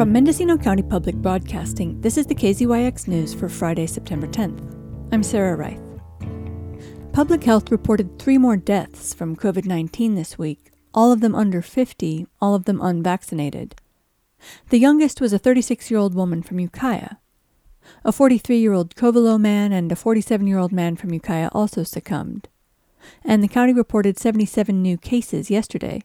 From Mendocino County Public Broadcasting, this is the KZYX News for Friday, September 10th. I'm Sarah Reith. Public Health reported three more deaths from COVID 19 this week, all of them under 50, all of them unvaccinated. The youngest was a 36 year old woman from Ukiah. A 43 year old Covelo man and a 47 year old man from Ukiah also succumbed. And the county reported 77 new cases yesterday.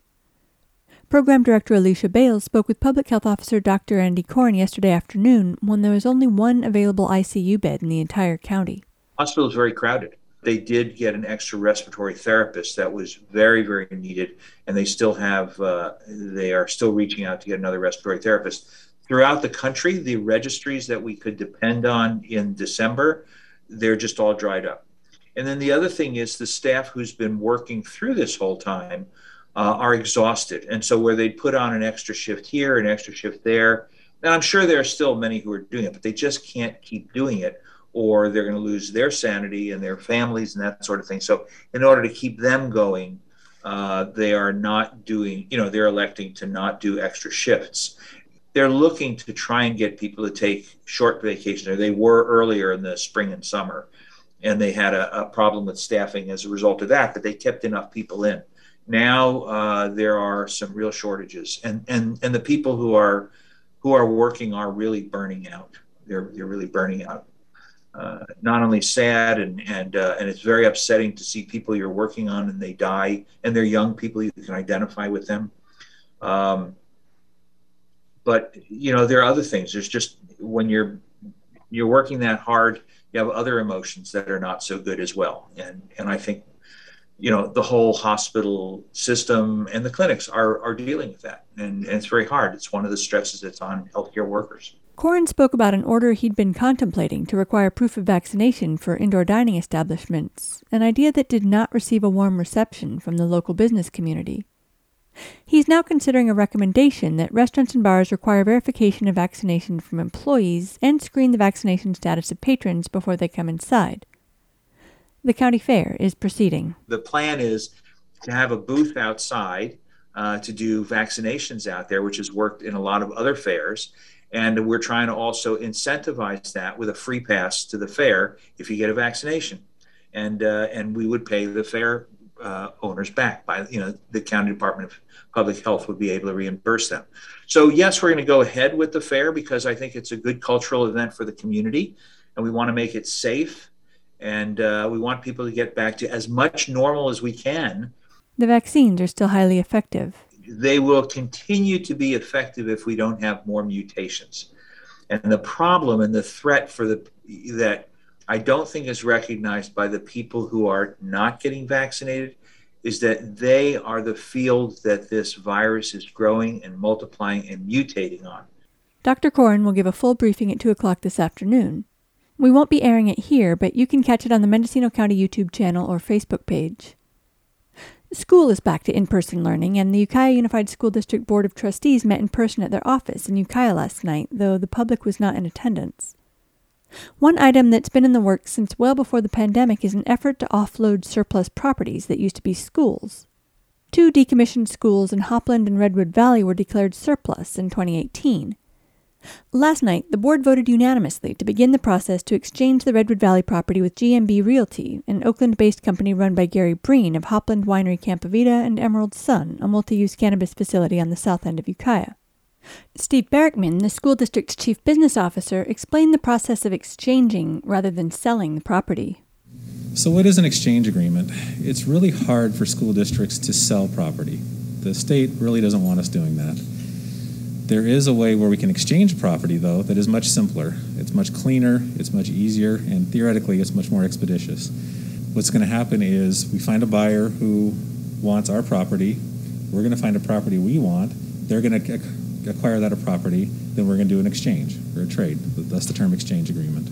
Program Director Alicia Bales spoke with Public Health Officer Dr. Andy Coren yesterday afternoon when there was only one available ICU bed in the entire county. Hospital is very crowded. They did get an extra respiratory therapist that was very, very needed, and they still have, uh, they are still reaching out to get another respiratory therapist. Throughout the country, the registries that we could depend on in December, they're just all dried up. And then the other thing is the staff who's been working through this whole time uh, are exhausted. And so where they'd put on an extra shift here, an extra shift there, and I'm sure there are still many who are doing it, but they just can't keep doing it or they're going to lose their sanity and their families and that sort of thing. So, in order to keep them going, uh, they are not doing, you know, they're electing to not do extra shifts. They're looking to try and get people to take short vacations, or they were earlier in the spring and summer, and they had a, a problem with staffing as a result of that, but they kept enough people in. Now uh, there are some real shortages, and, and, and the people who are who are working are really burning out. They're, they're really burning out. Uh, not only sad and and uh, and it's very upsetting to see people you're working on and they die and they're young people you can identify with them. Um, but you know there are other things. There's just when you're you're working that hard you have other emotions that are not so good as well. And and i think you know the whole hospital system and the clinics are are dealing with that and, and it's very hard it's one of the stresses that's on healthcare workers Coren spoke about an order he'd been contemplating to require proof of vaccination for indoor dining establishments, an idea that did not receive a warm reception from the local business community. He's now considering a recommendation that restaurants and bars require verification of vaccination from employees and screen the vaccination status of patrons before they come inside. The county fair is proceeding. The plan is to have a booth outside uh, to do vaccinations out there, which has worked in a lot of other fairs. And we're trying to also incentivize that with a free pass to the fair if you get a vaccination. And, uh, and we would pay the fair uh, owners back by, you know, the county department of public health would be able to reimburse them. So yes, we're going to go ahead with the fair because I think it's a good cultural event for the community and we want to make it safe and uh, we want people to get back to as much normal as we can. The vaccines are still highly effective they will continue to be effective if we don't have more mutations. And the problem and the threat for the that I don't think is recognized by the people who are not getting vaccinated is that they are the field that this virus is growing and multiplying and mutating on. Dr. Coren will give a full briefing at 2 o'clock this afternoon. We won't be airing it here, but you can catch it on the Mendocino County YouTube channel or Facebook page. School is back to in person learning, and the Ukiah Unified School District Board of Trustees met in person at their office in Ukiah last night, though the public was not in attendance. One item that's been in the works since well before the pandemic is an effort to offload surplus properties that used to be schools. Two decommissioned schools in Hopland and Redwood Valley were declared surplus in 2018. Last night, the board voted unanimously to begin the process to exchange the Redwood Valley property with GMB Realty, an Oakland based company run by Gary Breen of Hopland Winery Campovida and Emerald Sun, a multi use cannabis facility on the south end of Ukiah. Steve Barrickman, the school district's chief business officer, explained the process of exchanging rather than selling the property. So, what is an exchange agreement? It's really hard for school districts to sell property. The state really doesn't want us doing that. There is a way where we can exchange property, though, that is much simpler. It's much cleaner, it's much easier, and theoretically, it's much more expeditious. What's going to happen is we find a buyer who wants our property. We're going to find a property we want. They're going to acquire that property. Then we're going to do an exchange or a trade. That's the term exchange agreement.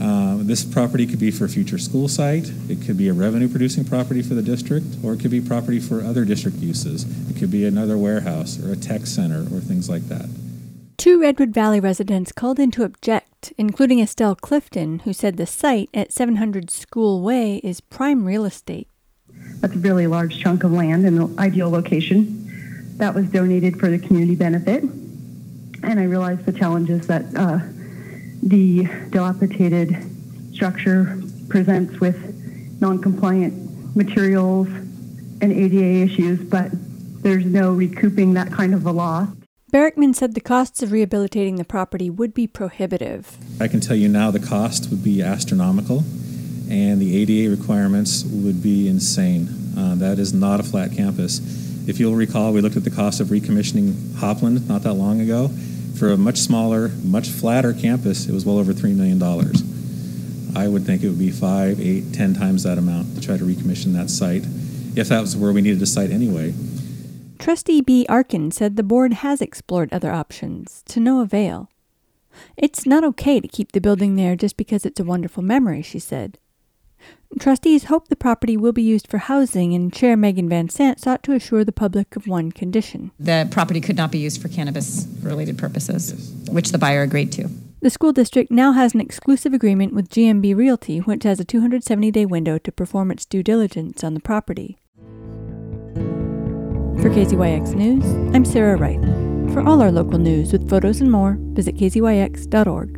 Uh, this property could be for a future school site, it could be a revenue producing property for the district, or it could be property for other district uses. It could be another warehouse or a tech center or things like that. Two Redwood Valley residents called in to object, including Estelle Clifton, who said the site at 700 School Way is prime real estate. That's a really large chunk of land in an ideal location. That was donated for the community benefit. And I realize the challenges that uh, the dilapidated structure presents with non-compliant materials and ADA issues, but there's no recouping that kind of a loss. Barackman said the costs of rehabilitating the property would be prohibitive. I can tell you now the cost would be astronomical and the ADA requirements would be insane. Uh, that is not a flat campus. If you'll recall, we looked at the cost of recommissioning Hopland not that long ago. For a much smaller, much flatter campus, it was well over $3 million. I would think it would be five, eight, ten times that amount to try to recommission that site, if that was where we needed a site anyway. Trustee B. Arkin said the board has explored other options, to no avail. It's not okay to keep the building there just because it's a wonderful memory, she said. Trustees hope the property will be used for housing, and Chair Megan Van Sant sought to assure the public of one condition. The property could not be used for cannabis related purposes, which the buyer agreed to. The school district now has an exclusive agreement with GMB Realty, which has a 270 day window to perform its due diligence on the property. For KZYX News, I'm Sarah Reith. For all our local news with photos and more, visit kzyx.org.